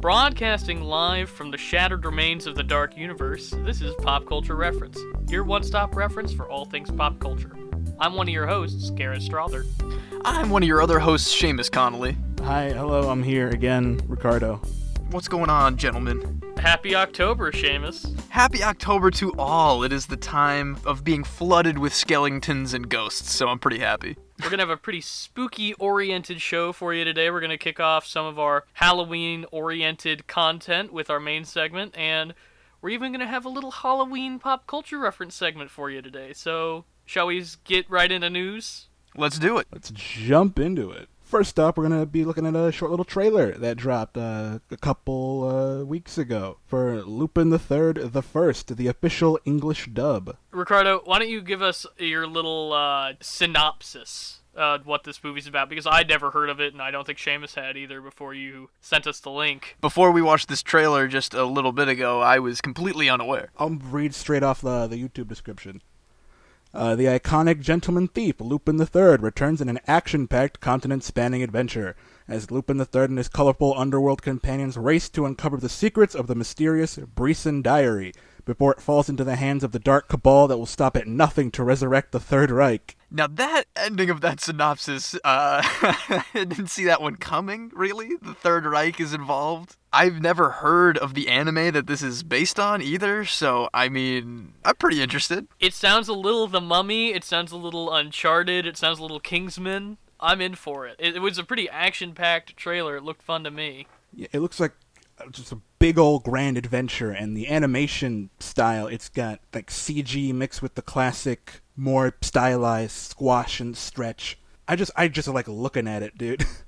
Broadcasting live from the shattered remains of the Dark Universe, this is Pop Culture Reference, your one stop reference for all things pop culture. I'm one of your hosts, Garrett Strother. I'm one of your other hosts, Seamus Connolly. Hi, hello, I'm here again, Ricardo. What's going on, gentlemen? Happy October, Seamus. Happy October to all. It is the time of being flooded with skeletons and ghosts, so I'm pretty happy. We're going to have a pretty spooky oriented show for you today. We're going to kick off some of our Halloween oriented content with our main segment, and we're even going to have a little Halloween pop culture reference segment for you today. So, shall we get right into news? Let's do it. Let's jump into it. First up, we're going to be looking at a short little trailer that dropped uh, a couple uh, weeks ago for Lupin the Third, the First, the official English dub. Ricardo, why don't you give us your little uh, synopsis of what this movie's about? Because I'd never heard of it, and I don't think Seamus had either before you sent us the link. Before we watched this trailer just a little bit ago, I was completely unaware. I'll read straight off the, the YouTube description. Uh, the iconic gentleman thief Lupin III returns in an action-packed, continent-spanning adventure as Lupin III and his colorful underworld companions race to uncover the secrets of the mysterious Bresson Diary before it falls into the hands of the dark cabal that will stop at nothing to resurrect the Third Reich. Now that ending of that synopsis, uh, I didn't see that one coming. Really, the Third Reich is involved. I've never heard of the anime that this is based on either, so I mean, I'm pretty interested. It sounds a little The Mummy. It sounds a little Uncharted. It sounds a little Kingsman. I'm in for it. It, it was a pretty action-packed trailer. It looked fun to me. Yeah, it looks like uh, just a big old grand adventure, and the animation style, it's got like CG mixed with the classic, more stylized squash and stretch. I just, I just like looking at it, dude.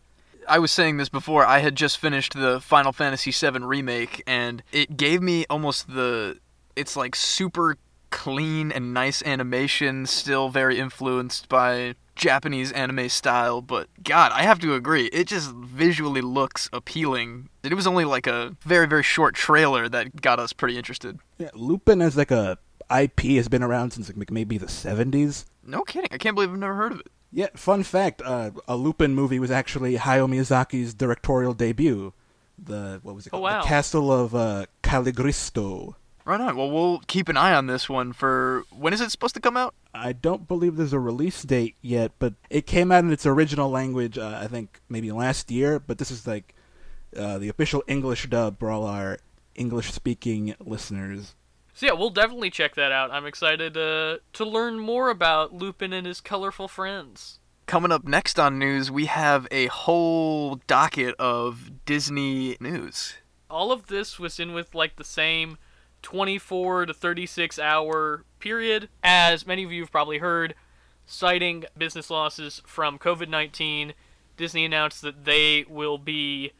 I was saying this before. I had just finished the Final Fantasy VII remake, and it gave me almost the. It's like super clean and nice animation, still very influenced by Japanese anime style, but God, I have to agree, it just visually looks appealing. It was only like a very, very short trailer that got us pretty interested. Yeah, Lupin as like a IP has been around since like maybe the 70s. No kidding, I can't believe I've never heard of it. Yeah, fun fact, uh, a Lupin movie was actually Hayao Miyazaki's directorial debut. The, what was it Called? Oh, called? wow. The Castle of uh, Cagliostro. Right on. Well, we'll keep an eye on this one for when is it supposed to come out? I don't believe there's a release date yet, but it came out in its original language, uh, I think maybe last year, but this is like uh, the official English dub for all our English speaking listeners. So yeah, we'll definitely check that out. I'm excited uh, to learn more about Lupin and his colorful friends. Coming up next on news, we have a whole docket of Disney news. All of this was in with like the same 24 to 36 hour period. As many of you have probably heard, citing business losses from COVID 19, Disney announced that they will be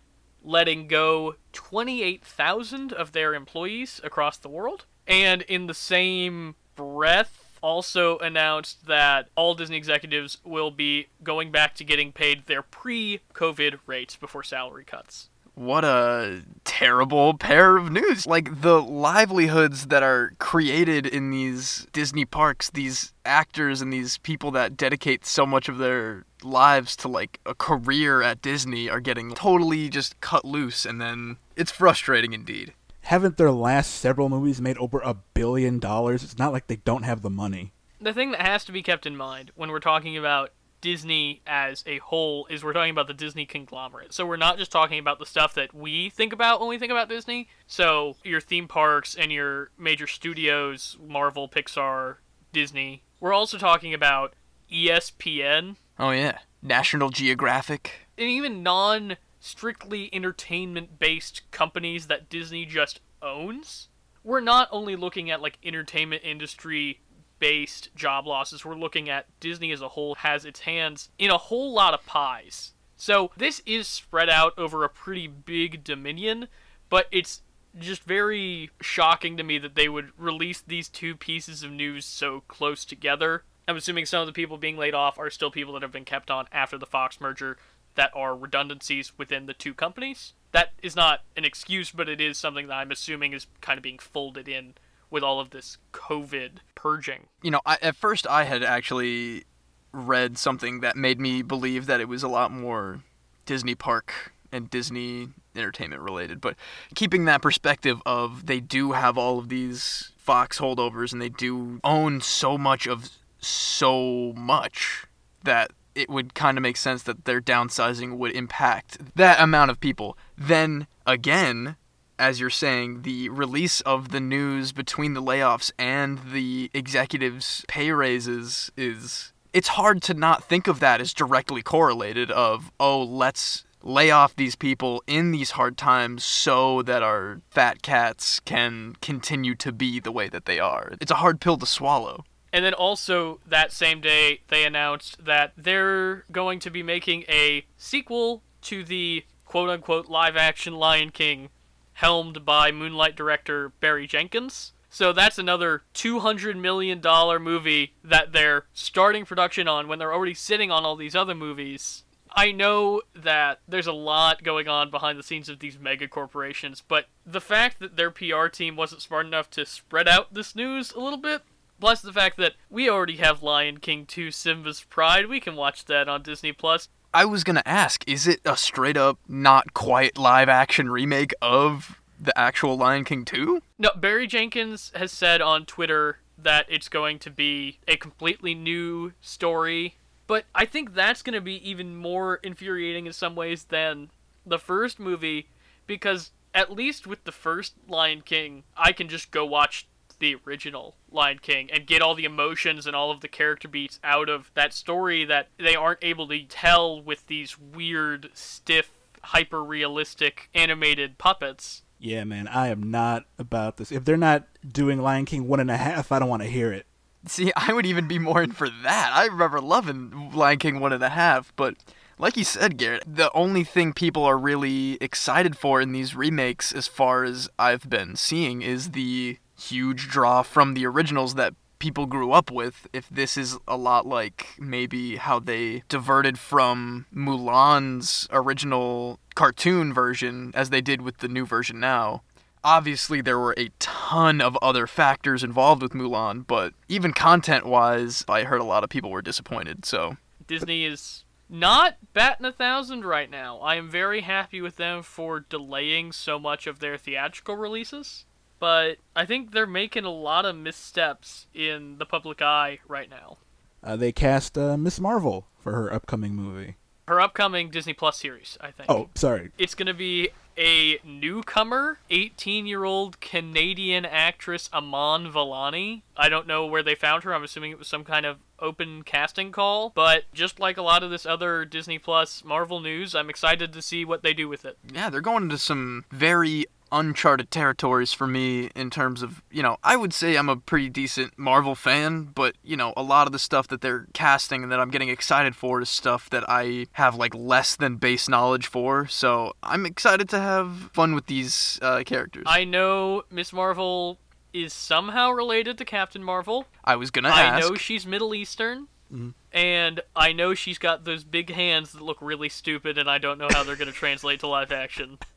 letting go 28,000 of their employees across the world. And in the same breath, also announced that all Disney executives will be going back to getting paid their pre COVID rates before salary cuts. What a terrible pair of news. Like the livelihoods that are created in these Disney parks, these actors and these people that dedicate so much of their lives to like a career at Disney are getting totally just cut loose and then it's frustrating indeed. Haven't their last several movies made over a billion dollars? It's not like they don't have the money. The thing that has to be kept in mind when we're talking about Disney as a whole is we're talking about the Disney conglomerate. So we're not just talking about the stuff that we think about when we think about Disney. So your theme parks and your major studios, Marvel, Pixar, Disney. We're also talking about ESPN Oh yeah. National Geographic. and even non strictly entertainment based companies that Disney just owns. We're not only looking at like entertainment industry based job losses, we're looking at Disney as a whole has its hands in a whole lot of pies. So this is spread out over a pretty big dominion, but it's just very shocking to me that they would release these two pieces of news so close together. I'm assuming some of the people being laid off are still people that have been kept on after the Fox merger that are redundancies within the two companies. That is not an excuse, but it is something that I'm assuming is kind of being folded in with all of this COVID purging. You know, I, at first I had actually read something that made me believe that it was a lot more Disney park and Disney entertainment related. But keeping that perspective of they do have all of these Fox holdovers and they do own so much of so much that it would kind of make sense that their downsizing would impact that amount of people. Then again, as you're saying, the release of the news between the layoffs and the executives' pay raises is it's hard to not think of that as directly correlated of oh let's lay off these people in these hard times so that our fat cats can continue to be the way that they are. It's a hard pill to swallow. And then also that same day, they announced that they're going to be making a sequel to the quote unquote live action Lion King, helmed by Moonlight director Barry Jenkins. So that's another $200 million movie that they're starting production on when they're already sitting on all these other movies. I know that there's a lot going on behind the scenes of these mega corporations, but the fact that their PR team wasn't smart enough to spread out this news a little bit Plus the fact that we already have Lion King 2 Simba's Pride. We can watch that on Disney Plus. I was gonna ask, is it a straight up not quite live action remake of the actual Lion King 2? No, Barry Jenkins has said on Twitter that it's going to be a completely new story. But I think that's going to be even more infuriating in some ways than the first movie because at least with the first Lion King, I can just go watch the original Lion King and get all the emotions and all of the character beats out of that story that they aren't able to tell with these weird, stiff, hyper realistic animated puppets. Yeah, man, I am not about this. If they're not doing Lion King one and a half, I don't want to hear it. See, I would even be more in for that. I remember loving Lion King one and a half, but like you said, Garrett, the only thing people are really excited for in these remakes, as far as I've been seeing, is the huge draw from the originals that people grew up with if this is a lot like maybe how they diverted from Mulan's original cartoon version as they did with the new version now. Obviously, there were a ton of other factors involved with Mulan, but even content wise, I heard a lot of people were disappointed, so. Disney is not batting a thousand right now. I am very happy with them for delaying so much of their theatrical releases but I think they're making a lot of missteps in the public eye right now. Uh, they cast uh, Miss Marvel for her upcoming movie. Her upcoming Disney Plus series, I think. Oh, sorry. It's going to be a newcomer, 18 year old Canadian actress Iman Vellani. I don't know where they found her. I'm assuming it was some kind of open casting call. But just like a lot of this other Disney Plus Marvel news, I'm excited to see what they do with it. Yeah, they're going into some very uncharted territories for me in terms of, you know, I would say I'm a pretty decent Marvel fan, but, you know, a lot of the stuff that they're casting and that I'm getting excited for is stuff that I have like less than base knowledge for. So I'm excited to have fun with these uh, characters. I know Miss Marvel is somehow related to Captain Marvel. I was gonna I know she's Middle Eastern. Mhm. And I know she's got those big hands that look really stupid, and I don't know how they're going to translate to live action.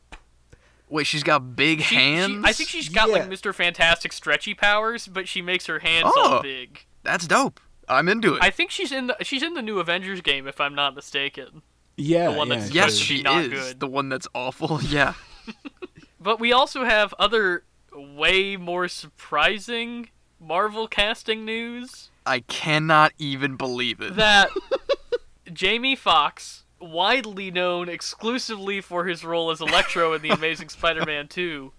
Wait, she's got big She- she- hands. I think she's got like Mr. Fantastic stretchy powers, but she makes her hands Oh. all big. That's dope. I'm into it. I think she's in the she's in the new Avengers game, if I'm not mistaken. Yeah, The one yeah, that's yes, supposed is. to be she not is good. the one that's awful. Yeah. But we also have other way more surprising Marvel casting news. I cannot even believe it. that Jamie Foxx, widely known exclusively for his role as Electro in The Amazing Spider-Man 2,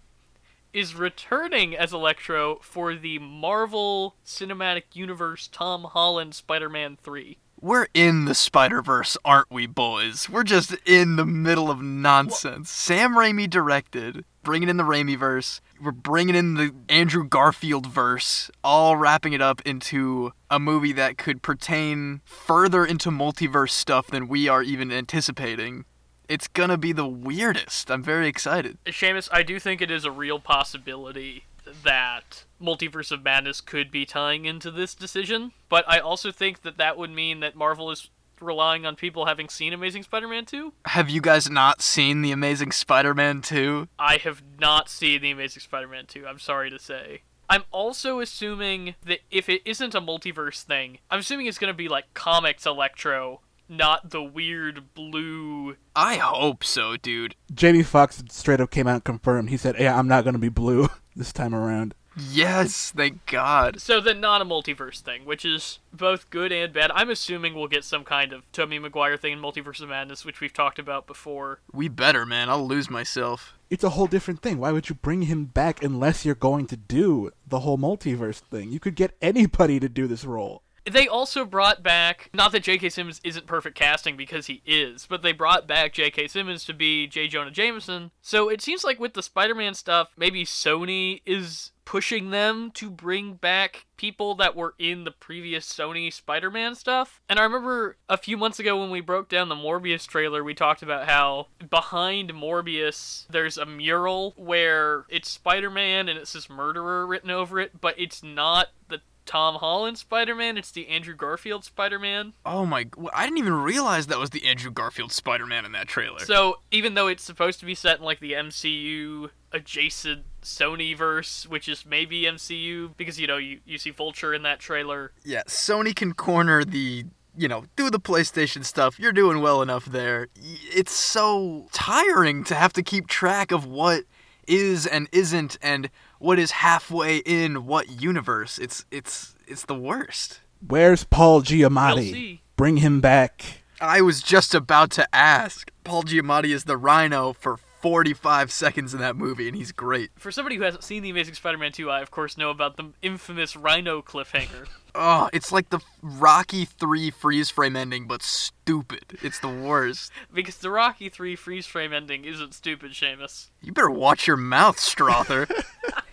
is returning as Electro for the Marvel Cinematic Universe Tom Holland Spider-Man 3. We're in the Spider Verse, aren't we, boys? We're just in the middle of nonsense. Sam Raimi directed, bringing in the Raimi verse. We're bringing in the Andrew Garfield verse, all wrapping it up into a movie that could pertain further into multiverse stuff than we are even anticipating. It's gonna be the weirdest. I'm very excited. Seamus, I do think it is a real possibility that Multiverse of Madness could be tying into this decision, but I also think that that would mean that Marvel is relying on people having seen Amazing Spider-Man 2 Have you guys not seen The Amazing Spider Man 2? I have not seen The Amazing Spider Man 2, I'm sorry to say. I'm also assuming that if it isn't a multiverse thing, I'm assuming it's going to be like comics Electro, not the weird blue. I hope so, dude. Jamie Foxx straight up came out and confirmed. He said, "Yeah, I'm not gonna be blue this time around." Yes, thank God. So then, not a multiverse thing, which is both good and bad. I'm assuming we'll get some kind of Tobey Maguire thing in Multiverse of Madness, which we've talked about before. We better, man. I'll lose myself. It's a whole different thing. Why would you bring him back unless you're going to do the whole multiverse thing? You could get anybody to do this role. They also brought back, not that J.K. Simmons isn't perfect casting because he is, but they brought back J.K. Simmons to be J. Jonah Jameson. So it seems like with the Spider Man stuff, maybe Sony is pushing them to bring back people that were in the previous Sony Spider Man stuff. And I remember a few months ago when we broke down the Morbius trailer, we talked about how behind Morbius there's a mural where it's Spider Man and it says murderer written over it, but it's not the Tom Holland Spider Man, it's the Andrew Garfield Spider Man. Oh my! I didn't even realize that was the Andrew Garfield Spider-Man in that trailer. So even though it's supposed to be set in like the MCU adjacent Sony verse, which is maybe MCU, because you know you, you see Vulture in that trailer. yeah, Sony can corner the you know do the PlayStation stuff. You're doing well enough there. It's so tiring to have to keep track of what is and isn't and what is halfway in what universe. It's it's it's the worst. Where's Paul We'll Giamatti? see. Bring him back. I was just about to ask. Paul Giamatti is the Rhino for 45 seconds in that movie, and he's great. For somebody who hasn't seen The Amazing Spider Man 2, I of course know about the infamous Rhino cliffhanger. Oh, it's like the Rocky 3 freeze frame ending, but stupid. It's the worst. because the Rocky 3 freeze frame ending isn't stupid, Seamus. You better watch your mouth, Strother.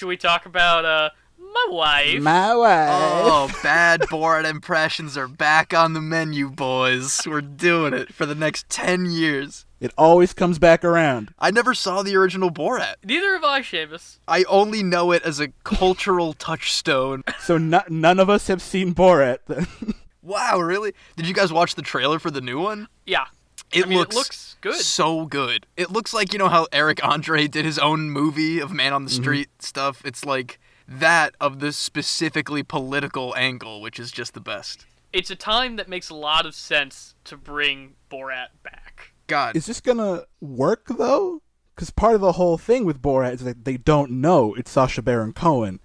Should we talk about, uh, my wife? My wife. oh, bad Borat impressions are back on the menu, boys. We're doing it for the next 10 years. It always comes back around. I never saw the original Borat. Neither have I, Seamus. I only know it as a cultural touchstone. So no- none of us have seen Borat. Then. Wow, really? Did you guys watch the trailer for the new one? Yeah. It I mean, looks it looks good. so good. It looks like you know how Eric Andre did his own movie of Man on the mm-hmm. Street stuff. It's like that of this specifically political angle, which is just the best. It's a time that makes a lot of sense to bring Borat back. God, Is this gonna work though? Because part of the whole thing with Borat is that they don't know it's Sacha Baron Cohen,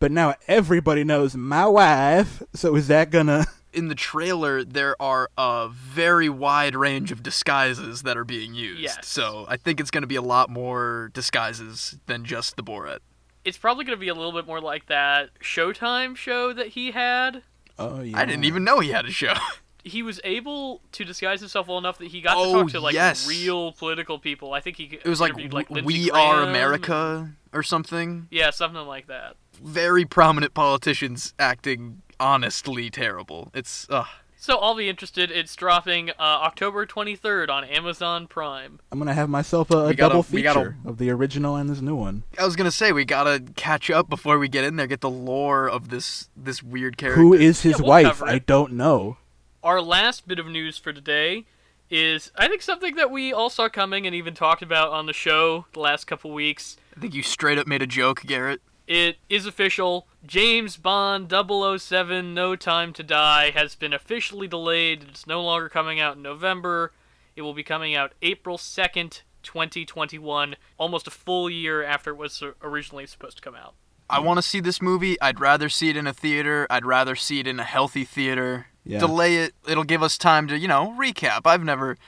but now everybody knows my wife. So is that gonna? In the trailer there are a very wide range of disguises that are being used. Yes. So I think it's going to be a lot more disguises than just the Borat. It's probably going to be a little bit more like that Showtime show that he had. Oh yeah. I didn't even know he had a show. He was able to disguise himself well enough that he got to Oh, talk to like yes. real political people. I think he It was like, like W- Lindsey We Are America or something. Yeah, something like that. Very prominent politicians acting honestly terrible. It's ugh. So I'll be interested. It's dropping uh, October 23rd on Amazon Prime. I'm gonna have myself a, a We gotta- double feature gotta- of the original and this new one. I was gonna say we gotta catch up before we get in there, get the lore of this this weird character. Who is his Yeah, we'll wife? I don't know. Our last bit of news for today is, I think, something that we all saw coming and even talked about on the show the last couple weeks. I think you straight up made a joke, Garrett. It is official. James Bond 007 No Time to Die has been officially delayed. It's no longer coming out in November. It will be coming out April 2nd, 2021, almost a full year after it was originally supposed to come out. I want to see this movie. I'd rather see it in a theater. I'd rather see it in a healthy theater. Yeah. Delay it. It'll give us time to, you know, recap. I've never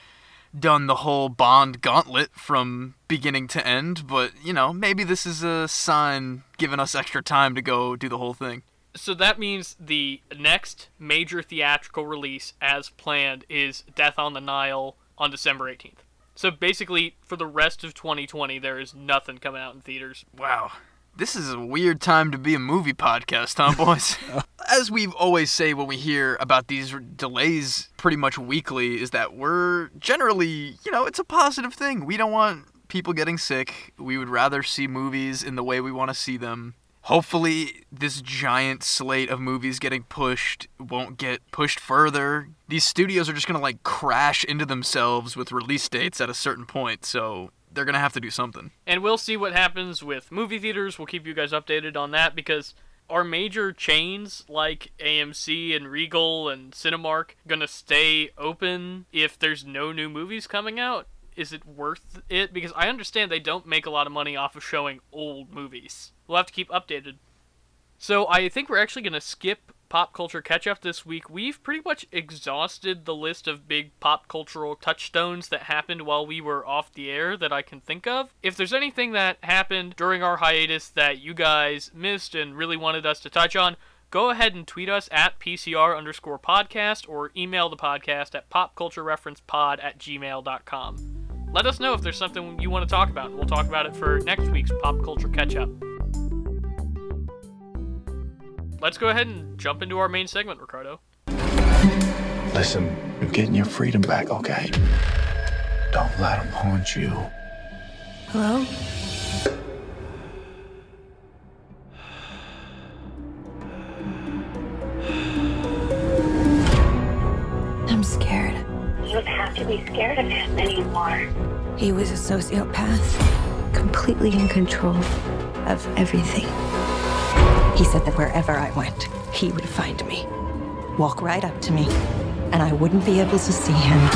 done the whole Bond gauntlet from beginning to end, but, you know, maybe this is a sign giving us extra time to go do the whole thing. So that means the next major theatrical release, as planned, is Death on the Nile on December 18th. So basically, for the rest of 2020, there is nothing coming out in theaters. Wow. This is a weird time to be a movie podcast, huh, boys? As we always say when we hear about these delays pretty much weekly, is that we're generally, you know, it's a positive thing. We don't want people getting sick. We would rather see movies in the way we want to see them. Hopefully, this giant slate of movies getting pushed won't get pushed further. These studios are just going to like crash into themselves with release dates at a certain point, so they're going to have to do something. And we'll see what happens with movie theaters. We'll keep you guys updated on that because are major chains like AMC and Regal and Cinemark gonna stay open if there's no new movies coming out? Is it worth it? Because I understand they don't make a lot of money off of showing old movies. We'll have to keep updated. So I think we're actually gonna skip pop culture catch up this week, we've pretty much exhausted the list of big pop cultural touchstones that happened while we were off the air that I can think of. If there's anything that happened during our hiatus that you guys missed and really wanted us to touch on, go ahead and tweet us at PCR underscore podcast or email the podcast at popculturereferencepod at gmail.com. Let us know if there's something you want to talk about. We'll talk about it for next week's Pop Culture Catch Up let's go ahead and jump into our main segment, Ricardo. Listen, you're getting your freedom back, okay? Don't let them haunt you. Hello? I'm scared. You don't have to be scared of him anymore. He was a sociopath, completely in control of everything. He said that wherever I went, he would find me, walk right up to me, and I wouldn't be able to see him.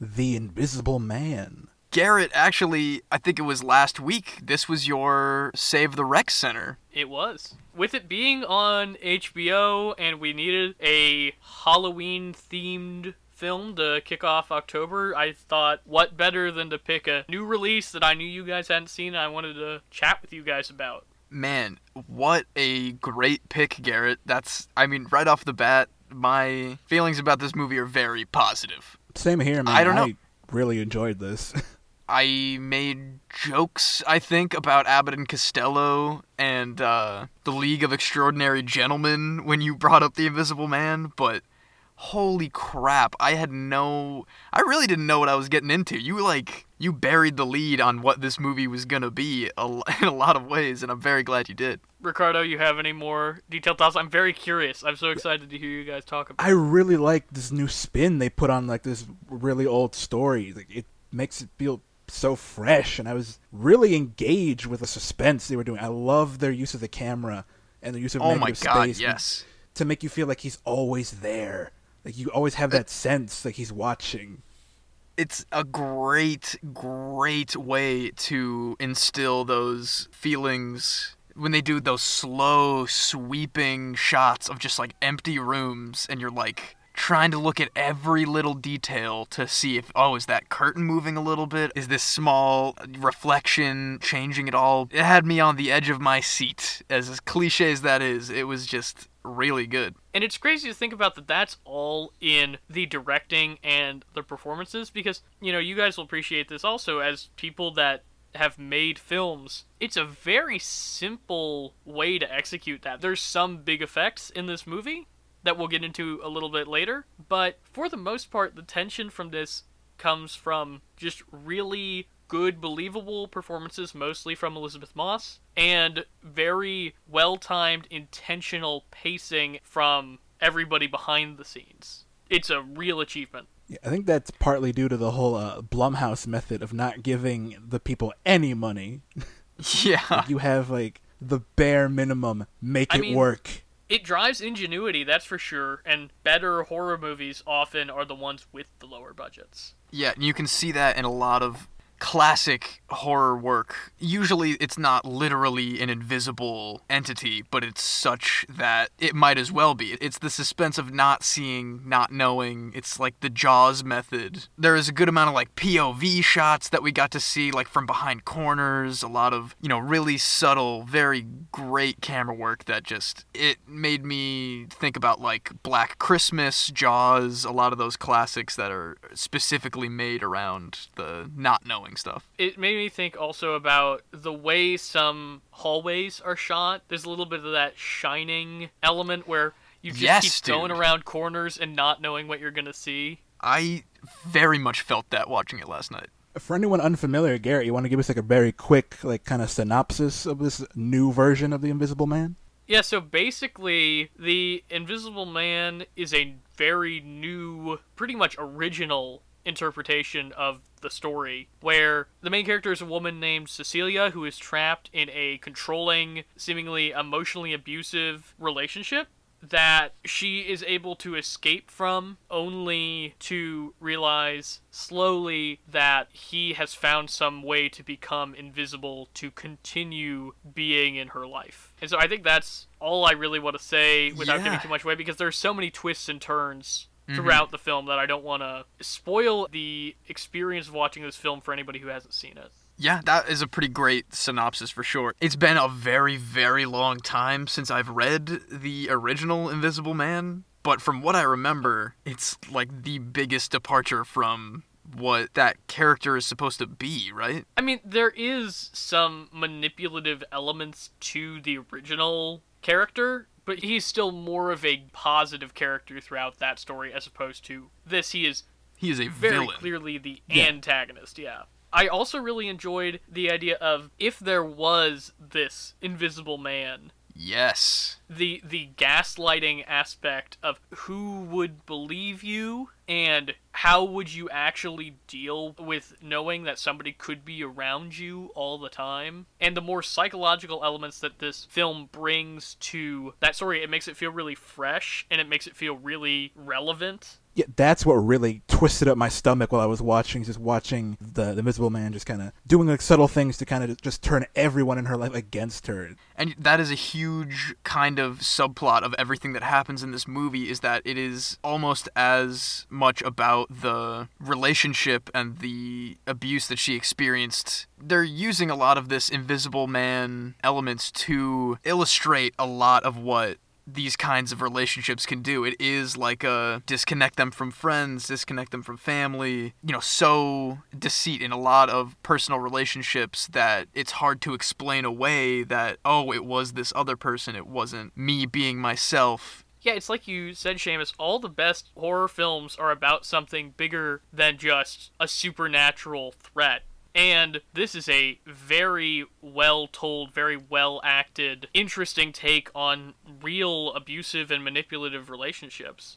The Invisible Man. Garrett, actually, I think it was last week. This was your Save the Rec Center. It was. With it being on HBO and we needed a Halloween themed film to kick off October, I thought, what better than to pick a new release that I knew you guys hadn't seen and I wanted to chat with you guys about. Man, what a great pick, Garrett. That's, I mean, right off the bat, my feelings about this movie are very positive. Same here, man. I don't know. I really enjoyed this. I made jokes, I think, about Abbott and Costello and uh, the League of Extraordinary Gentlemen when you brought up The Invisible Man, but holy crap i had no i really didn't know what i was getting into. You like you buried the lead on what this movie was gonna be a, in a lot of ways and i'm very glad you did. Ricardo you have any more detailed thoughts? I'm very curious. I'm so excited to hear you guys talk about i really like this new spin they put on like this really old story. Like, it makes it feel so fresh and i was really engaged with the suspense they were doing. I love their use of the camera and the use of oh my god space yes. to make you feel like he's always there like you always have that sense like he's watching. It's a great, great way to instill those feelings when they do those slow, sweeping shots of just like empty rooms, and you're like, trying to look at every little detail to see if oh is that curtain moving a little bit is this small reflection changing it all it had me on the edge of my seat as cliche as that is it was just really good. And it's crazy to think about that that's all in the directing and the performances because, you know, you guys will appreciate this also as people that have made films. It's a very simple way to execute that. There's some big effects in this movie that we'll get into a little bit later, but for the most part, the tension from this comes from just really good, believable performances, mostly from Elisabeth Moss, and very well timed, intentional pacing from everybody behind the scenes. It's a real achievement. Yeah, I think that's partly due to the whole uh, Blumhouse method of not giving the people any money. Yeah. like you have like the bare minimum, make I it mean, work. It drives ingenuity, that's for sure, and better horror movies often are the ones with the lower budgets. Yeah, you can see that in a lot of classic horror work. Usually it's not literally an invisible entity, but it's such that it might as well be. It's the suspense of not seeing, not knowing. It's like the Jaws method. There is a good amount of like POV shots that we got to see, like from behind corners, a lot of, you know, really subtle, very great camera work that just, it made me think about like Black Christmas, Jaws, a lot of those classics that are specifically made around the not knowing stuff. It made me think also about the way some hallways are shot. There's a little bit of that shining element where you just yes, keep dude. going around corners and not knowing what you're gonna see. I very much felt that watching it last night. For anyone unfamiliar, Garrett, you want to give us like a very quick, like kind of synopsis of this new version of the Invisible Man? Yeah, so basically, the Invisible Man is a very new, pretty much original interpretation of the story where the main character is a woman named Cecilia who is trapped in a controlling, seemingly emotionally abusive relationship that she is able to escape from only to realize slowly that he has found some way to become invisible to continue being in her life. And so I think that's all I really want to say without Yeah. giving too much away because there's so many twists and turns Mm-hmm. throughout the film that I don't want to spoil the experience of watching this film for anybody who hasn't seen it. Yeah, that is a pretty great synopsis for sure. It's been a very, very long time since I've read the original Invisible Man, but from what I remember, it's like the biggest departure from what that character is supposed to be, right? I mean, there is some manipulative elements to the original character, but he's still more of a positive character throughout that story as opposed to this. He is He is a very villain. clearly the Yeah. antagonist, yeah. I also really enjoyed the idea of if there was this invisible man, Yes. the the gaslighting aspect of who would believe you and how would you actually deal with knowing that somebody could be around you all the time and the more psychological elements that this film brings to that story it makes it feel really fresh and it makes it feel really relevant Yeah, that's what really twisted up my stomach while I was watching, just watching the, the Invisible Man just kind of doing like subtle things to kind of just turn everyone in her life against her. And that is a huge kind of subplot of everything that happens in this movie is that it is almost as much about the relationship and the abuse that she experienced. They're using a lot of this invisible man elements to illustrate a lot of what these kinds of relationships can do. It is like a disconnect them from friends, disconnect them from family, you know, so deceit in a lot of personal relationships that it's hard to explain away that, oh, it was this other person, it wasn't me being myself. Yeah, it's like you said, Seamus. All the best horror films are about something bigger than just a supernatural threat. And this is a very well told, very well acted, interesting take on real abusive and manipulative relationships.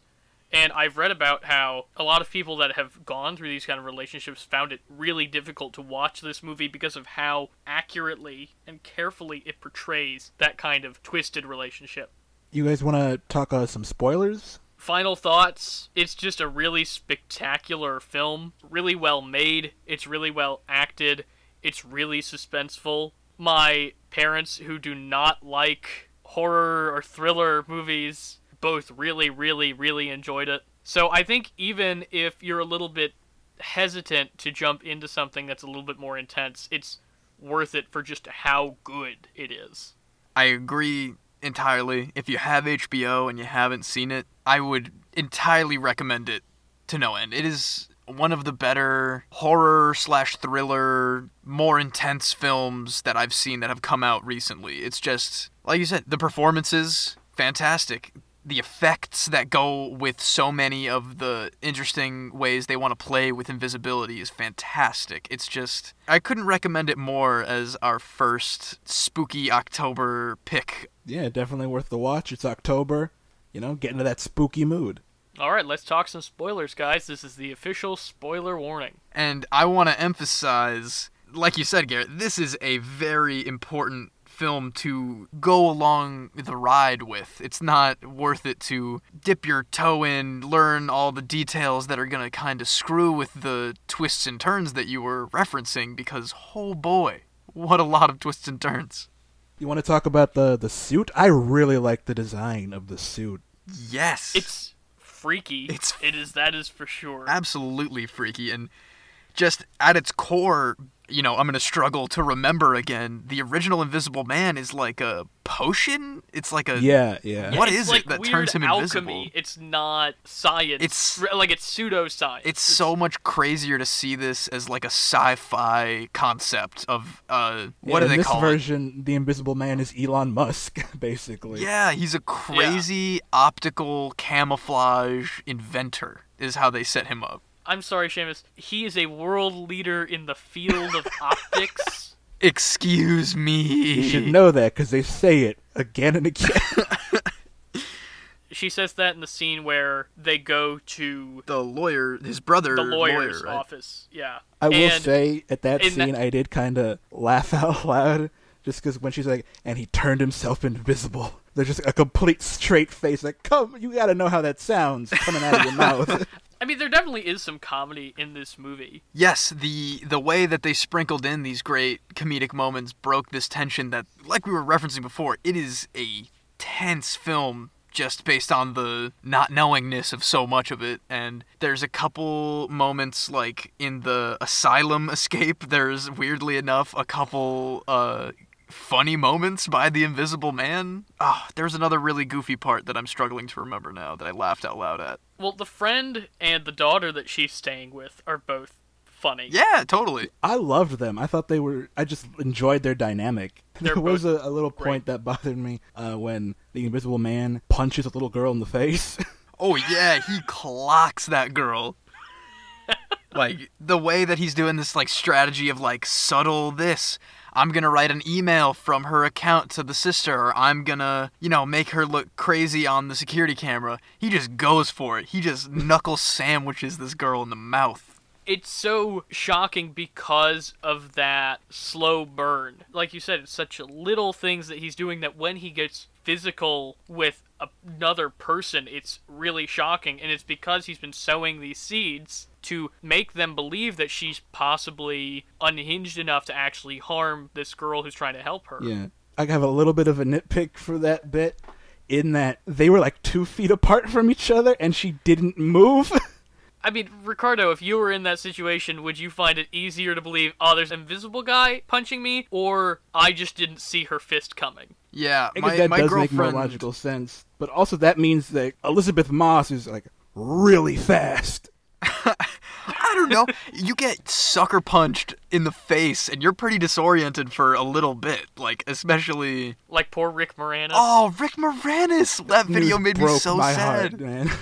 And I've read about how a lot of people that have gone through these kind of relationships found it really difficult to watch this movie because of how accurately and carefully it portrays that kind of twisted relationship. You guys want to talk uh, some spoilers? Final thoughts. It's just a really spectacular film. Really well made. It's really well acted. It's really suspenseful. My parents who do not like horror or thriller movies both really really really enjoyed it. So i think even if you're a little bit hesitant to jump into something that's a little bit more intense it's worth it for just how good it is. I agree entirely. If you have HBO and you haven't seen it, I would entirely recommend it to no end. It is one of the better horror slash thriller, more intense films that I've seen that have come out recently. It's just, like you said, the performances, fantastic. The effects that go with so many of the interesting ways they want to play with invisibility is fantastic. It's just, I couldn't recommend it more as our first spooky October pick Yeah, definitely worth the watch. It's October. You know, get into that spooky mood. All right, let's talk some spoilers, guys. This is the official spoiler warning. And I want to emphasize, like you said, Garrett, this is a very important film to go along the ride with. It's not worth it to dip your toe in, learn all the details that are going to kind of screw with the twists and turns that you were referencing because, oh boy, what a lot of twists and turns. You want to talk about the the suit? I really like the design of the suit. Yes. It's freaky. It's- it is that is for sure. absolutely freaky and just at its core you know i'm gonna struggle to remember again the original invisible man is like a potion it's like a Yeah, yeah. What it's is it that turns him alchemy. invisible? It's not science. It's- like it's pseudoscience. it's so much crazier to see this as like a sci-fi concept of uh what Yeah, do in they this call version, the Invisible Man is Elon Musk, basically. yeah he's a crazy optical camouflage inventor is how they set him up I'm sorry, Seamus. He is a world leader in the field of optics. excuse me You should know that because they say it again and again. She says that in the scene where they go to The lawyer, his brother, the lawyer's lawyer, right? office. Yeah. I will And- say at that scene, that- I did kind of laugh out loud just because when she's like, and he turned himself invisible. There's just a complete straight face. Like, come, you got to know how that sounds coming out of your mouth. I mean, there definitely is some comedy in this movie. Yes, the the way that they sprinkled in these great comedic moments broke this tension that, like we were referencing before, it is a tense film just based on the not knowingness of so much of it. And there's a couple moments like in the asylum escape. There's weirdly enough a couple uh funny moments by the invisible man. Ah, there's another really goofy part that I'm struggling to remember now that I laughed out loud at. Well, the friend and the daughter that she's staying with are both funny. Yeah, totally. I loved them. I thought they were. I just enjoyed their dynamic. They're there was a, a little point that bothered me uh, when the Invisible Man punches a little girl in the face. Oh yeah, he clocks that girl. like the way that he's doing this like strategy of like subtle this. I'm gonna write an email from her account to the sister, or I'm gonna, you know, make her look crazy on the security camera. He just goes for it. He just knuckle sandwiches this girl in the mouth. It's so shocking because of that slow burn. Like you said, it's such little things that he's doing that when he gets physical with another person, it's really shocking. And it's because he's been sowing these seeds to make them believe that she's possibly unhinged enough to actually harm this girl who's trying to help her. yeah, I have a little bit of a nitpick for that bit, in that they were like two feet apart from each other, and she didn't move. I mean, Ricardo, if you were in that situation, would you find it easier to believe, oh, there's an invisible guy punching me, or I just didn't see her fist coming? Yeah, I guess my that my does girlfriend. make more logical sense. But also, that means that Elisabeth Moss is like really fast. I don't know. You get sucker punched in the face, and you're pretty disoriented for a little bit. Like especially. Like poor Rick Moranis. Oh, Rick Moranis! That video News made me broke so my sad. heart, man.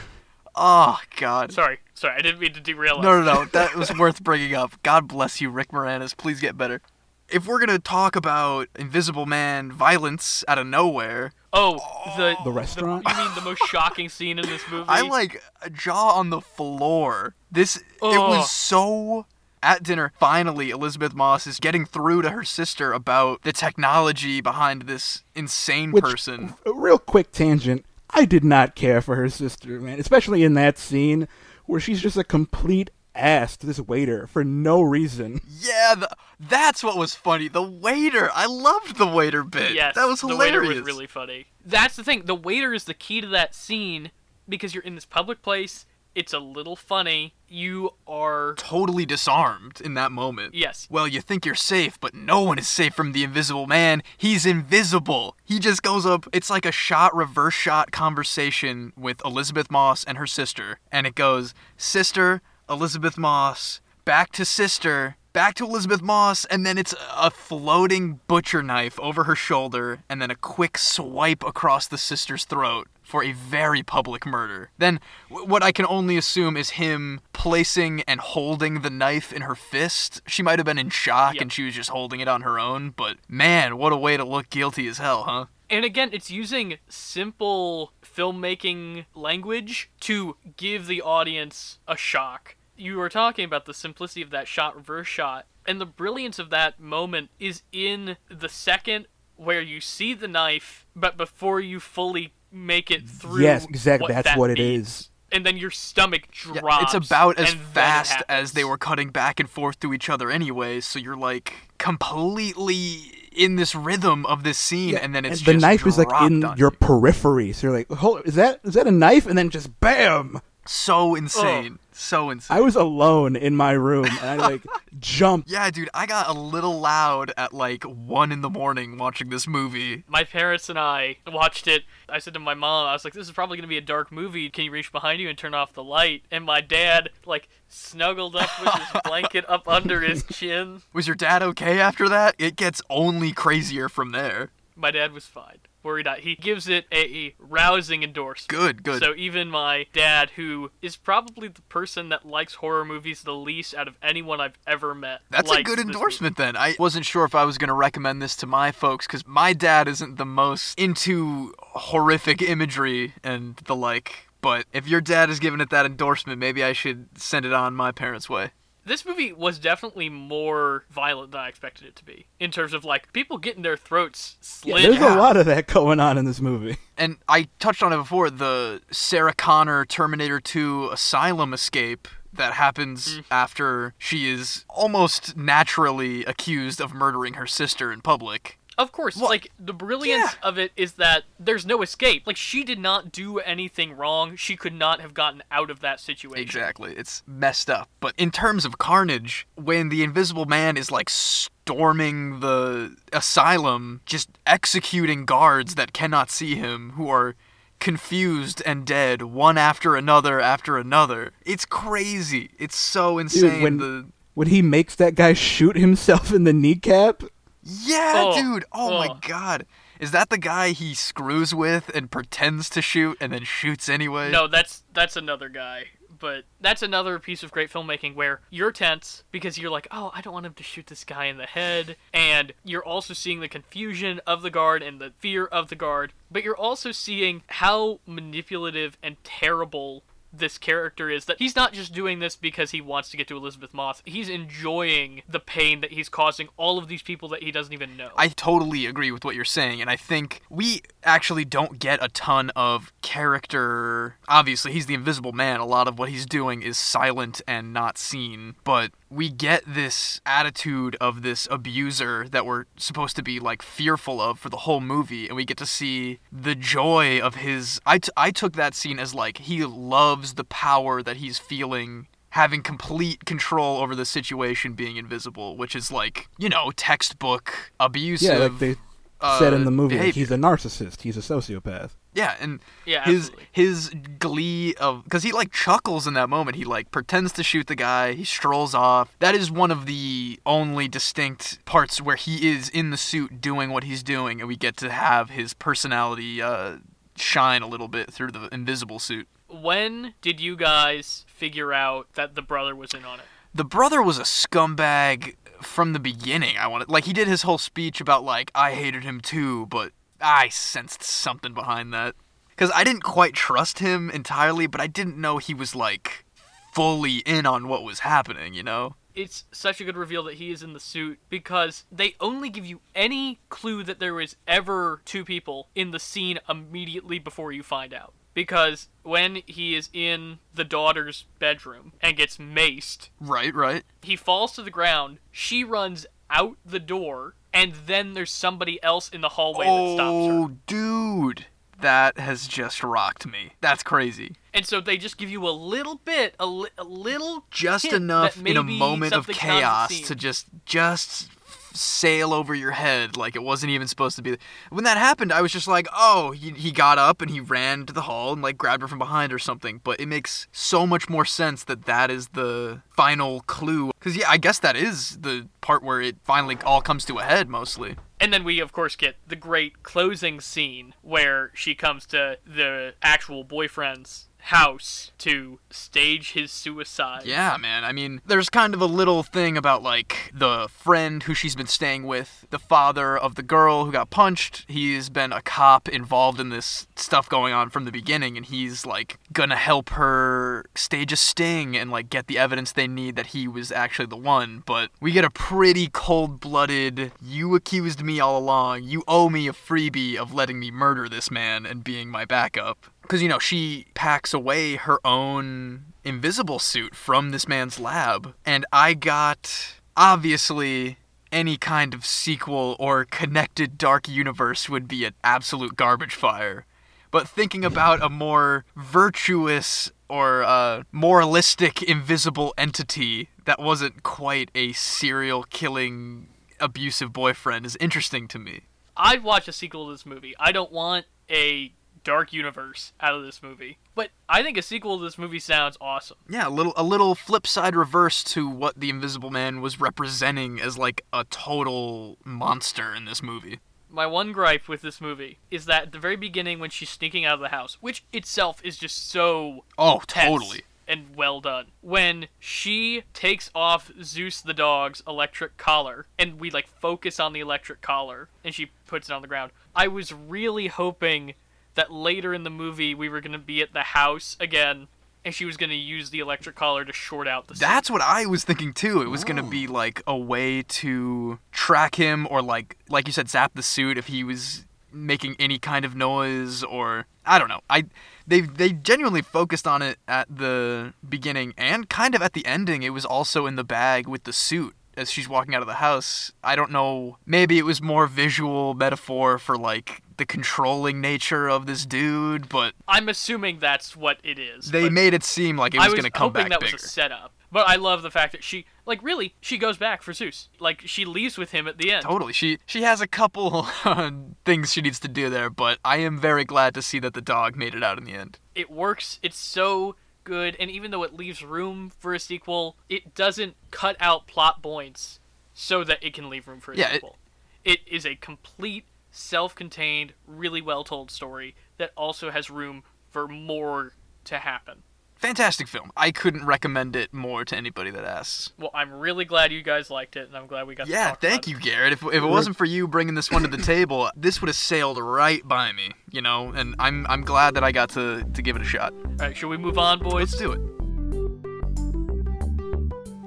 Oh God. Sorry, sorry, I didn't mean to derail us. No, no, no. That was worth bringing up. God bless you, Rick Moranis. Please get better. If we're gonna talk about Invisible Man violence out of nowhere, Oh, oh. the The restaurant? you mean the most shocking scene in this movie? I like a jaw on the floor. This it was so. At dinner, finally, Elisabeth Moss is getting through to her sister about the technology behind this insane Which, person. a real quick tangent. I did not care for her sister, man. Especially in that scene where she's just a complete ass to this waiter for no reason. Yeah, the, that's what was funny. The waiter. I loved the waiter bit. Yes, that was hilarious. the waiter was really funny. That's the thing. The waiter is the key to that scene because you're in this public place. It's a little funny. You are totally disarmed in that moment. Yes. Well, you think you're safe, but no one is safe from the invisible man. He's invisible. He just goes up. It's like a shot, reverse shot conversation with Elisabeth Moss and her sister. And it goes, Sister, Elisabeth Moss, back to sister, back to Elisabeth Moss. And then it's a floating butcher knife over her shoulder, and then a quick swipe across the sister's throat for a very public murder. Then, what I can only assume is him placing and holding the knife in her fist. She might have been in shock Yep. and she was just holding it on her own, but man, what a way to look guilty as hell, huh? And again, it's using simple filmmaking language to give the audience a shock. You were talking about the simplicity of that shot reverse shot, and the brilliance of that moment is in the second where you see the knife, but before you fully make it through. yes, exactly. what That's that what it means. is. And then your stomach Yeah, drops. it's about as and then it fast as they were cutting back and forth to each other anyway, so you're like completely in this rhythm of this scene, and then it's the just knife is like in your you. periphery. So you're like, Hold, is that is that a knife? And then just bam. so insane, so insane. I was alone in my room and I like jumped. Yeah, dude, I got a little loud at like one in the morning watching this movie. my parents and I watched it. I said to my mom, I was like, "This is probably gonna be a dark movie. Can you reach behind you and turn off the light?" And my dad like snuggled up with his blanket up under his chin. Was your dad okay after that? It gets only crazier from there. My dad was fine. Worried. He gives it a, a rousing endorsement. Good, good. So even my dad, who is probably the person that likes horror movies the least out of anyone I've ever met, That's a good endorsement then. I wasn't sure if I was going to recommend this to my folks because my dad isn't the most into horrific imagery and the like. But if your dad is giving it that endorsement, maybe I should send it on my parents' way. This movie was definitely more violent than I expected it to be. In terms of like people getting their throats Yeah, slit. there's Yeah. a lot of that going on in this movie. And I touched on it before the Sarah Connor Terminator 2 asylum escape that happens mm. after she is almost naturally accused of murdering her sister in public. Of course, Well, like the brilliance of it is that there's no escape. Like she did not do anything wrong. She could not have gotten out of that situation. Exactly. It's messed up. But in terms of carnage, when the Invisible Man is like storming the asylum, just executing guards that cannot see him, who are confused and dead, one after another after another. It's crazy. It's so insane. when- the When he makes that guy shoot himself in the kneecap, Yeah, Oh, dude. Oh, my oh. god. Is that the guy he screws with and pretends to shoot and then shoots anyway? No, that's that's another guy. But that's another piece of great filmmaking where you're tense because you're like, oh, I don't want him to shoot this guy in the head. And you're also seeing the confusion of the guard and the fear of the guard. But you're also seeing how manipulative and terrible this character is that he's not just doing this because he wants to get to Elisabeth Moss. He's enjoying the pain that he's causing all of these people that he doesn't even know. I totally agree with what you're saying, and I think we actually don't get a ton of character. Obviously, he's the invisible man. A lot of what he's doing is silent and not seen, but we get this attitude of this abuser that we're supposed to be like fearful of for the whole movie, and we get to see the joy of his. I, t- I took that scene as like he loves the power that he's feeling having complete control over the situation being invisible, which is like, you know, textbook abusive. yeah, like they uh, said in the movie, behavior. he's a narcissist. He's a sociopath. Yeah, and Yeah, his absolutely. his glee of because he like chuckles in that moment. He like pretends to shoot the guy. He strolls off. That is one of the only distinct parts where he is in the suit doing what he's doing, and we get to have his personality uh, shine a little bit through the invisible suit. When did you guys figure out that the brother was in on it? the brother was a scumbag from the beginning. I wanted like he did his whole speech about like I hated him too, but I sensed something behind that cuz I didn't quite trust him entirely, but I didn't know he was like fully in on what was happening, you know? it's such a good reveal that he is in the suit because they only give you any clue that there was ever two people in the scene immediately before you find out. Because when he is in the daughter's bedroom and gets maced, Right, right. he falls to the ground, she runs out the door, and then there's somebody else in the hallway that stops her. Oh, dude. That has just rocked me. That's crazy. And so they just give you a little bit, a, li- a little just hint enough that in a maybe moment of not chaos to just just sail over your head like it wasn't even supposed to be. When that happened i was just like oh he, he got up and he ran to the hall and like grabbed her from behind or something. But it makes so much more sense that that is the final clue. Because yeah i guess that is the part where it finally all comes to a head mostly. And then we, of course, get the great closing scene where she comes to the actual boyfriend's house to stage his suicide. Yeah, man. I mean, there's kind of a little thing about like the friend who she's been staying with, the father of the girl who got punched. He's been a cop involved in this stuff going on from the beginning, and he's like gonna help her stage a sting and like get the evidence they need that he was actually the one. But we get a pretty cold blooded, you accused me all along, you owe me a freebie of letting me murder this man and being my backup because you know she packs away her own invisible suit from this man's lab and i got obviously any kind of sequel or connected dark universe would be an absolute garbage fire. But thinking about a more virtuous or uh, moralistic invisible entity that wasn't quite a serial killing abusive boyfriend is interesting to me. I'd watch a sequel to this movie. I don't want a dark universe out of this movie. But I think a sequel to this movie sounds awesome. Yeah, a little a little flip side reverse to what the Invisible Man was representing as like a total monster in this movie. My one gripe with this movie is that at the very beginning when she's sneaking out of the house, which itself is just so Oh, totally. and well done. When she takes off Zeus the dog's electric collar and we like focus on the electric collar and she puts it on the ground. I was really hoping that later in the movie we were going to be at the house again and she was going to use the electric collar to short out the That's what I was thinking too. It was gonna be oh. like a way to track him, or like, like you said, zap the suit if he was making any kind of noise, or I don't know. I they they genuinely focused on it at the beginning and kind of at the ending. It was also in the bag with the suit as she's walking out of the house. I don't know. Maybe it was more visual metaphor for like the controlling nature of this dude, but I'm assuming that's what it is. they made it seem like it was, was gonna come hoping back that bigger. was a setup. But I love the fact that she, like, really, she goes back for Zeus. Like, she leaves with him at the end. Totally. She she has a couple things she needs to do there, but I am very glad to see that the dog made it out in the end. It works. It's so good, and even though it leaves room for a sequel, it doesn't cut out plot points so that it can leave room for a Yeah, it- sequel. it is a complete, self-contained, really well-told story that also has room for more to happen. Fantastic film. I couldn't recommend it more to anybody that asks. Well, I'm really glad you guys liked it, and I'm glad we got to Yeah, talk thank about you, it. Garrett. If, if it wasn't for you bringing this one to the table, this would have sailed right by me, you know. And I'm I'm glad that I got to to give it a shot. All right, should we move on, boys? Let's do it.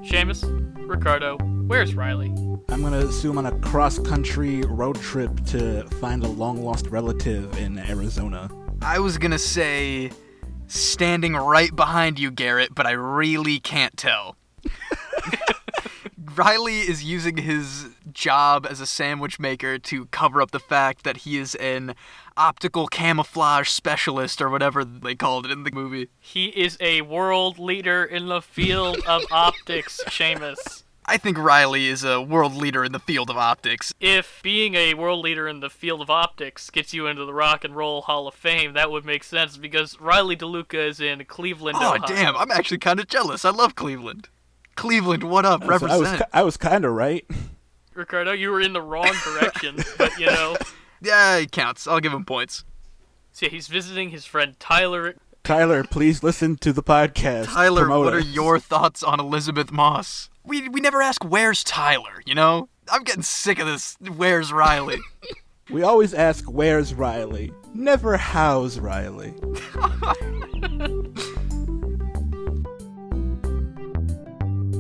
Seamus, Ricardo, where's Riley? I'm gonna assume on a cross-country road trip to find a long-lost relative in Arizona. I was gonna say standing right behind you, Garrett, but I really can't tell. Riley is using his job as a sandwich maker to cover up the fact that he is an optical camouflage specialist or whatever they called it in the movie. He is a world leader in the field of optics, Seamus. I think Riley is a world leader in the field of optics. If being a world leader in the field of optics gets you into the Rock and Roll Hall of Fame, that would make sense because Riley DeLuca is in Cleveland, Oh, Ohio. damn, I'm actually kind of jealous. I love Cleveland. Cleveland, what up? So I was Represent. ki- I was kind of right. Ricardo, you were in the wrong direction, but you know. yeah, he counts. I'll give him points. So he's visiting his friend Tyler. Tyler, please listen to the podcast. Tyler, Promote what are your thoughts on Elisabeth Moss? We we never ask where's Tyler, you know? I'm getting sick of this. Where's Riley? We always ask, "Where's Riley?" Never, "How's Riley?"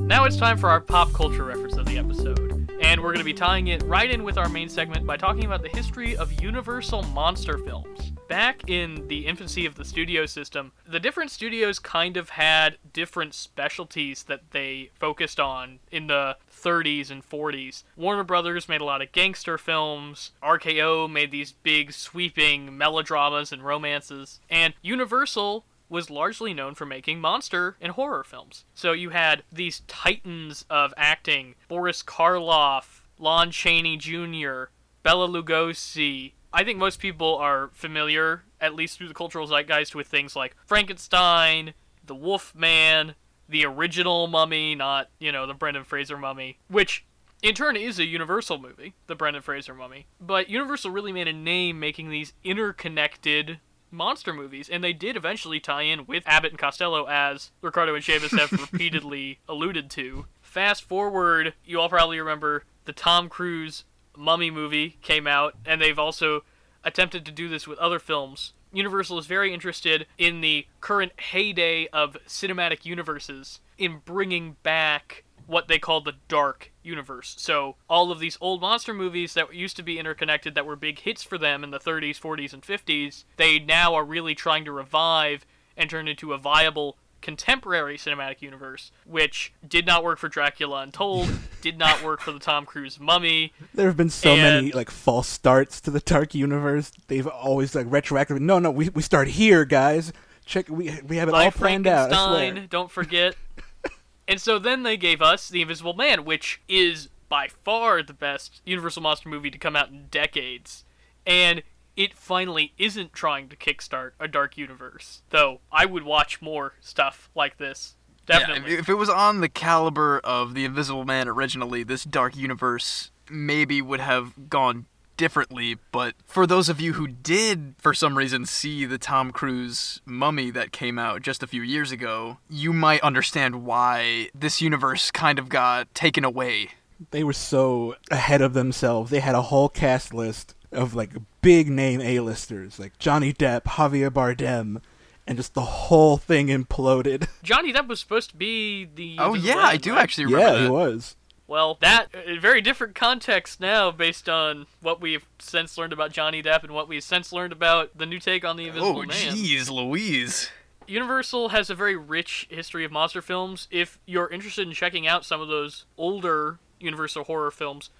Now it's time for our pop culture reference of the episode. And we're going to be tying it right in with our main segment by talking about the history of Universal monster films. Back in the infancy of the studio system, the different studios kind of had different specialties that they focused on in the 30s and 40s. Warner Brothers made a lot of gangster films, RKO made these big sweeping melodramas and romances, and Universal was largely known for making monster and horror films. So you had these titans of acting Boris Karloff, Lon Chaney Jr., Bela Lugosi. I think most people are familiar, at least through the cultural zeitgeist, with things like Frankenstein, The Wolf Man, the original Mummy, not, you know, the Brendan Fraser Mummy, which in turn is a Universal movie, the Brendan Fraser Mummy. But Universal really made a name making these interconnected monster movies, and they did eventually tie in with Abbott and Costello, as Ricardo and Chavis have repeatedly alluded to. Fast forward, you all probably remember the Tom Cruise Mummy movie came out, and they've also attempted to do this with other films. Universal is very interested in the current heyday of cinematic universes in bringing back what they call the dark universe. So, all of these old monster movies that used to be interconnected that were big hits for them in the 30s, 40s, and 50s, they now are really trying to revive and turn into a viable contemporary cinematic universe, which did not work for Dracula Untold, did not work for the Tom Cruise Mummy, There have been so many like false starts to the dark universe. They've always like retroactively. No, no, we we start here, guys. Check, we we have it all planned out. I swear. don't forget. and so then they gave us The Invisible Man, which is by far the best Universal Monster movie to come out in decades. And it finally isn't trying to kickstart a dark universe. Though I would watch more stuff like this. Definitely. Yeah, if, if it was on the caliber of the Invisible Man originally, this dark universe maybe would have gone differently. But for those of you who did, for some reason, see the Tom Cruise Mummy that came out just a few years ago, you might understand why this universe kind of got taken away They were so ahead of themselves. They had a whole cast list of like big name A-listers, like Johnny Depp, Javier Bardem, and just the whole thing imploded. Johnny Depp was supposed to be the. Oh Invisible yeah, I do right? actually remember yeah, he was. Well, that uh, a very different context now, based on what we've since learned about Johnny Depp and what we've since learned about the new take on the Invisible Oh Man. jeez, Louise. Universal has a very rich history of monster films. If you're interested in checking out some of those older Universal horror films,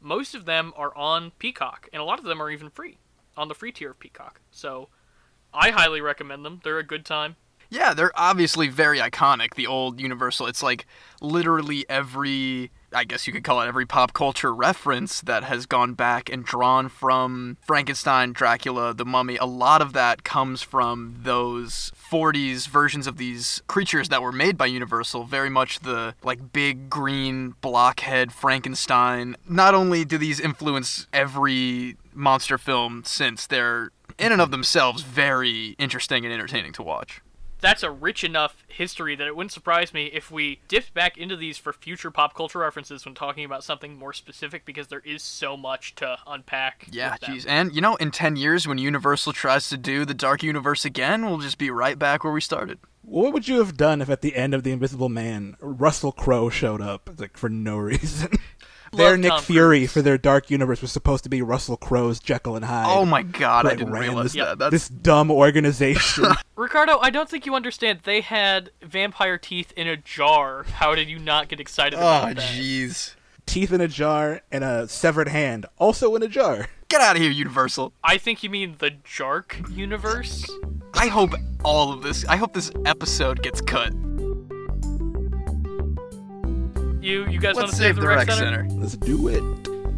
most of them are on Peacock, and a lot of them are even free on the free tier of Peacock. So, I highly recommend them. They're a good time. Yeah, they're obviously very iconic. The old Universal. It's like literally every, I guess you could call it every pop culture reference that has gone back and drawn from Frankenstein, Dracula, The Mummy. A lot of that comes from those 40s versions of these creatures that were made by Universal. Very much the like big green blockhead Frankenstein. Not only do these influence every monster film since, they're in and of themselves very interesting and entertaining to watch That's a rich enough history that it wouldn't surprise me if we dipped back into these for future pop culture references when talking about something more specific because there is so much to unpack. Yeah, with jeez. And, you know, in 10 years, when Universal tries to do the Dark Universe again, we'll just be right back where we started. What would you have done if at the end of The Invisible Man, Russell Crowe showed up, like, for no reason? Their Love Nick Tom Fury Cruise. for their Dark Universe was supposed to be Russell Crowe's Jekyll and Hyde. Oh my god, I didn't realize this- that. That's This dumb organization. Ricardo, I don't think you understand. They had vampire teeth in a jar. How did you not get excited Oh, about ah, that? Oh jeez. Teeth in a jar and a severed hand, also in a jar. Get out of here, Universal. I think you mean the Jark universe. I hope all of this, I hope this episode gets cut. You you guys want Let's to save the rec center. Let's do it.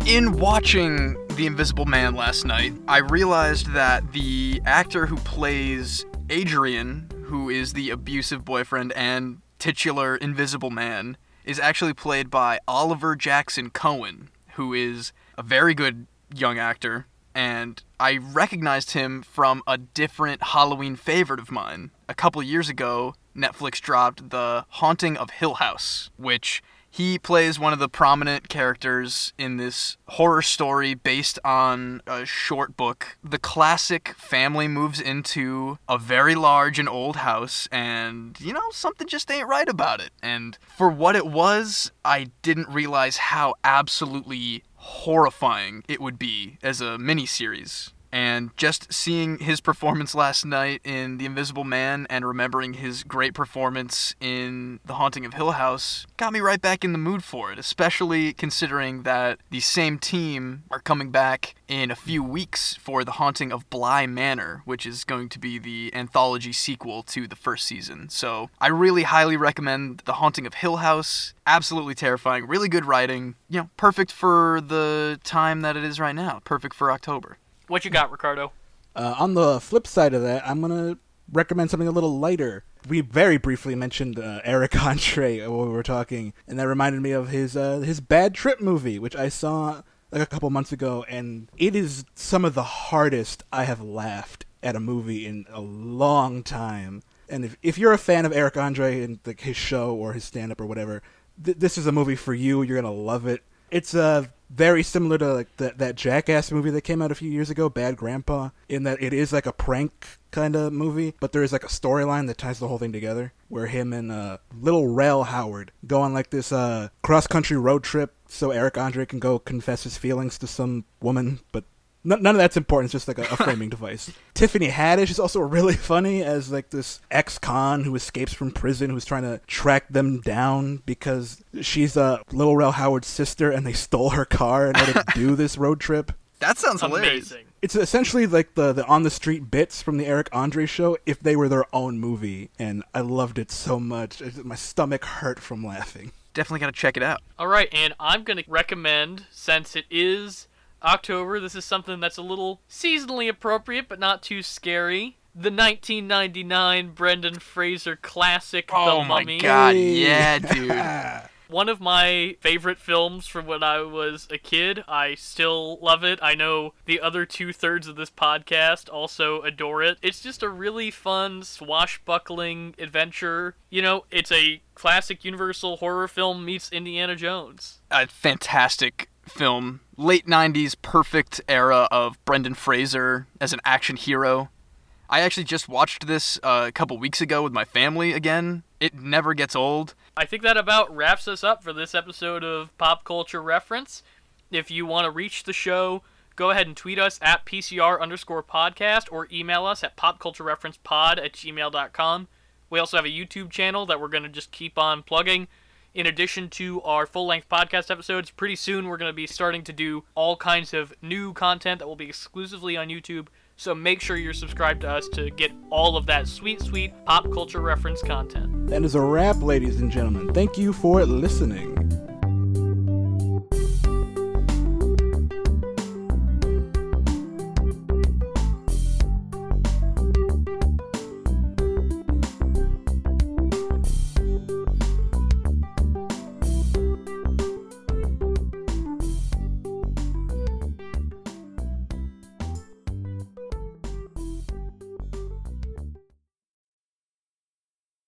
In watching The Invisible Man last night, I realized that the actor who plays Adrian, who is the abusive boyfriend and titular Invisible Man, is actually played by Oliver Jackson Cohen, who is a very good young actor, and I recognized him from a different Halloween favorite of mine. A couple years ago, Netflix dropped The Haunting of Hill House, which he plays one of the prominent characters in this horror story based on a short book. The classic family moves into a very large and old house, and, you know, something just ain't right about it. And for what it was, I didn't realize how absolutely horrifying it would be as a miniseries. And just seeing his performance last night in The Invisible Man and remembering his great performance in The Haunting of Hill House got me right back in the mood for it, especially considering that the same team are coming back in a few weeks for The Haunting of Bly Manor, which is going to be the anthology sequel to the first season. So I really highly recommend The Haunting of Hill House. Absolutely terrifying, really good writing, you know, perfect for the time that it is right now, perfect for October. What you got, Ricardo? Uh, on the flip side of that, I'm gonna recommend something a little lighter. We very briefly mentioned uh, Eric Andre when we were talking, and that reminded me of his uh, his Bad Trip movie, which I saw like a couple months ago, and it is some of the hardest I have laughed at a movie in a long time. And if if you're a fan of Eric Andre and like his show or his stand up or whatever, th- this is a movie for you. You're gonna love it. It's uh, very similar to like that that Jackass movie that came out a few years ago, Bad Grandpa, in that it is like a prank kind of movie, but there is like a storyline that ties the whole thing together. Where him and uh, little Rel Howery go on like this uh, cross country road trip, so Eric Andre can go confess his feelings to some woman, but None, none of that's important. It's just like a, a framing device. Tiffany Haddish is also really funny as like this ex-con who escapes from prison, who's trying to track them down because she's uh, Little Rel Howery's sister, and they stole her car in order to do this road trip. That sounds hilarious. Amazing. It's essentially like the the on the street bits from the Eric Andre show if they were their own movie, and I loved it so much. My stomach hurt from laughing. Definitely got to check it out. All right, and I'm going to recommend, since it is October, this is something that's a little seasonally appropriate but not too scary. The 1999 Brendan Fraser classic, Oh The my Mummy. god, yeah, dude. One of my favorite films from when I was a kid. I still love it. I know the other two thirds of this podcast also adore it. It's just a really fun, swashbuckling adventure. You know, it's a classic Universal horror film meets Indiana Jones. A fantastic film. Late 90s, perfect era of Brendan Fraser as an action hero. I actually just watched this uh, a couple weeks ago with my family again. It never gets old. I think that about wraps us up for this episode of Pop Culture Reference. If you want to reach the show, go ahead and tweet us at PCR underscore podcast or email us at popculturereferencepod at gmail.com. We also have a YouTube channel that we're going to just keep on plugging. In addition to our full length podcast episodes, pretty soon we're going to be starting to do all kinds of new content that will be exclusively on YouTube. So make sure you're subscribed to us to get all of that sweet, sweet pop culture reference content. That is a wrap, ladies and gentlemen. Thank you for listening.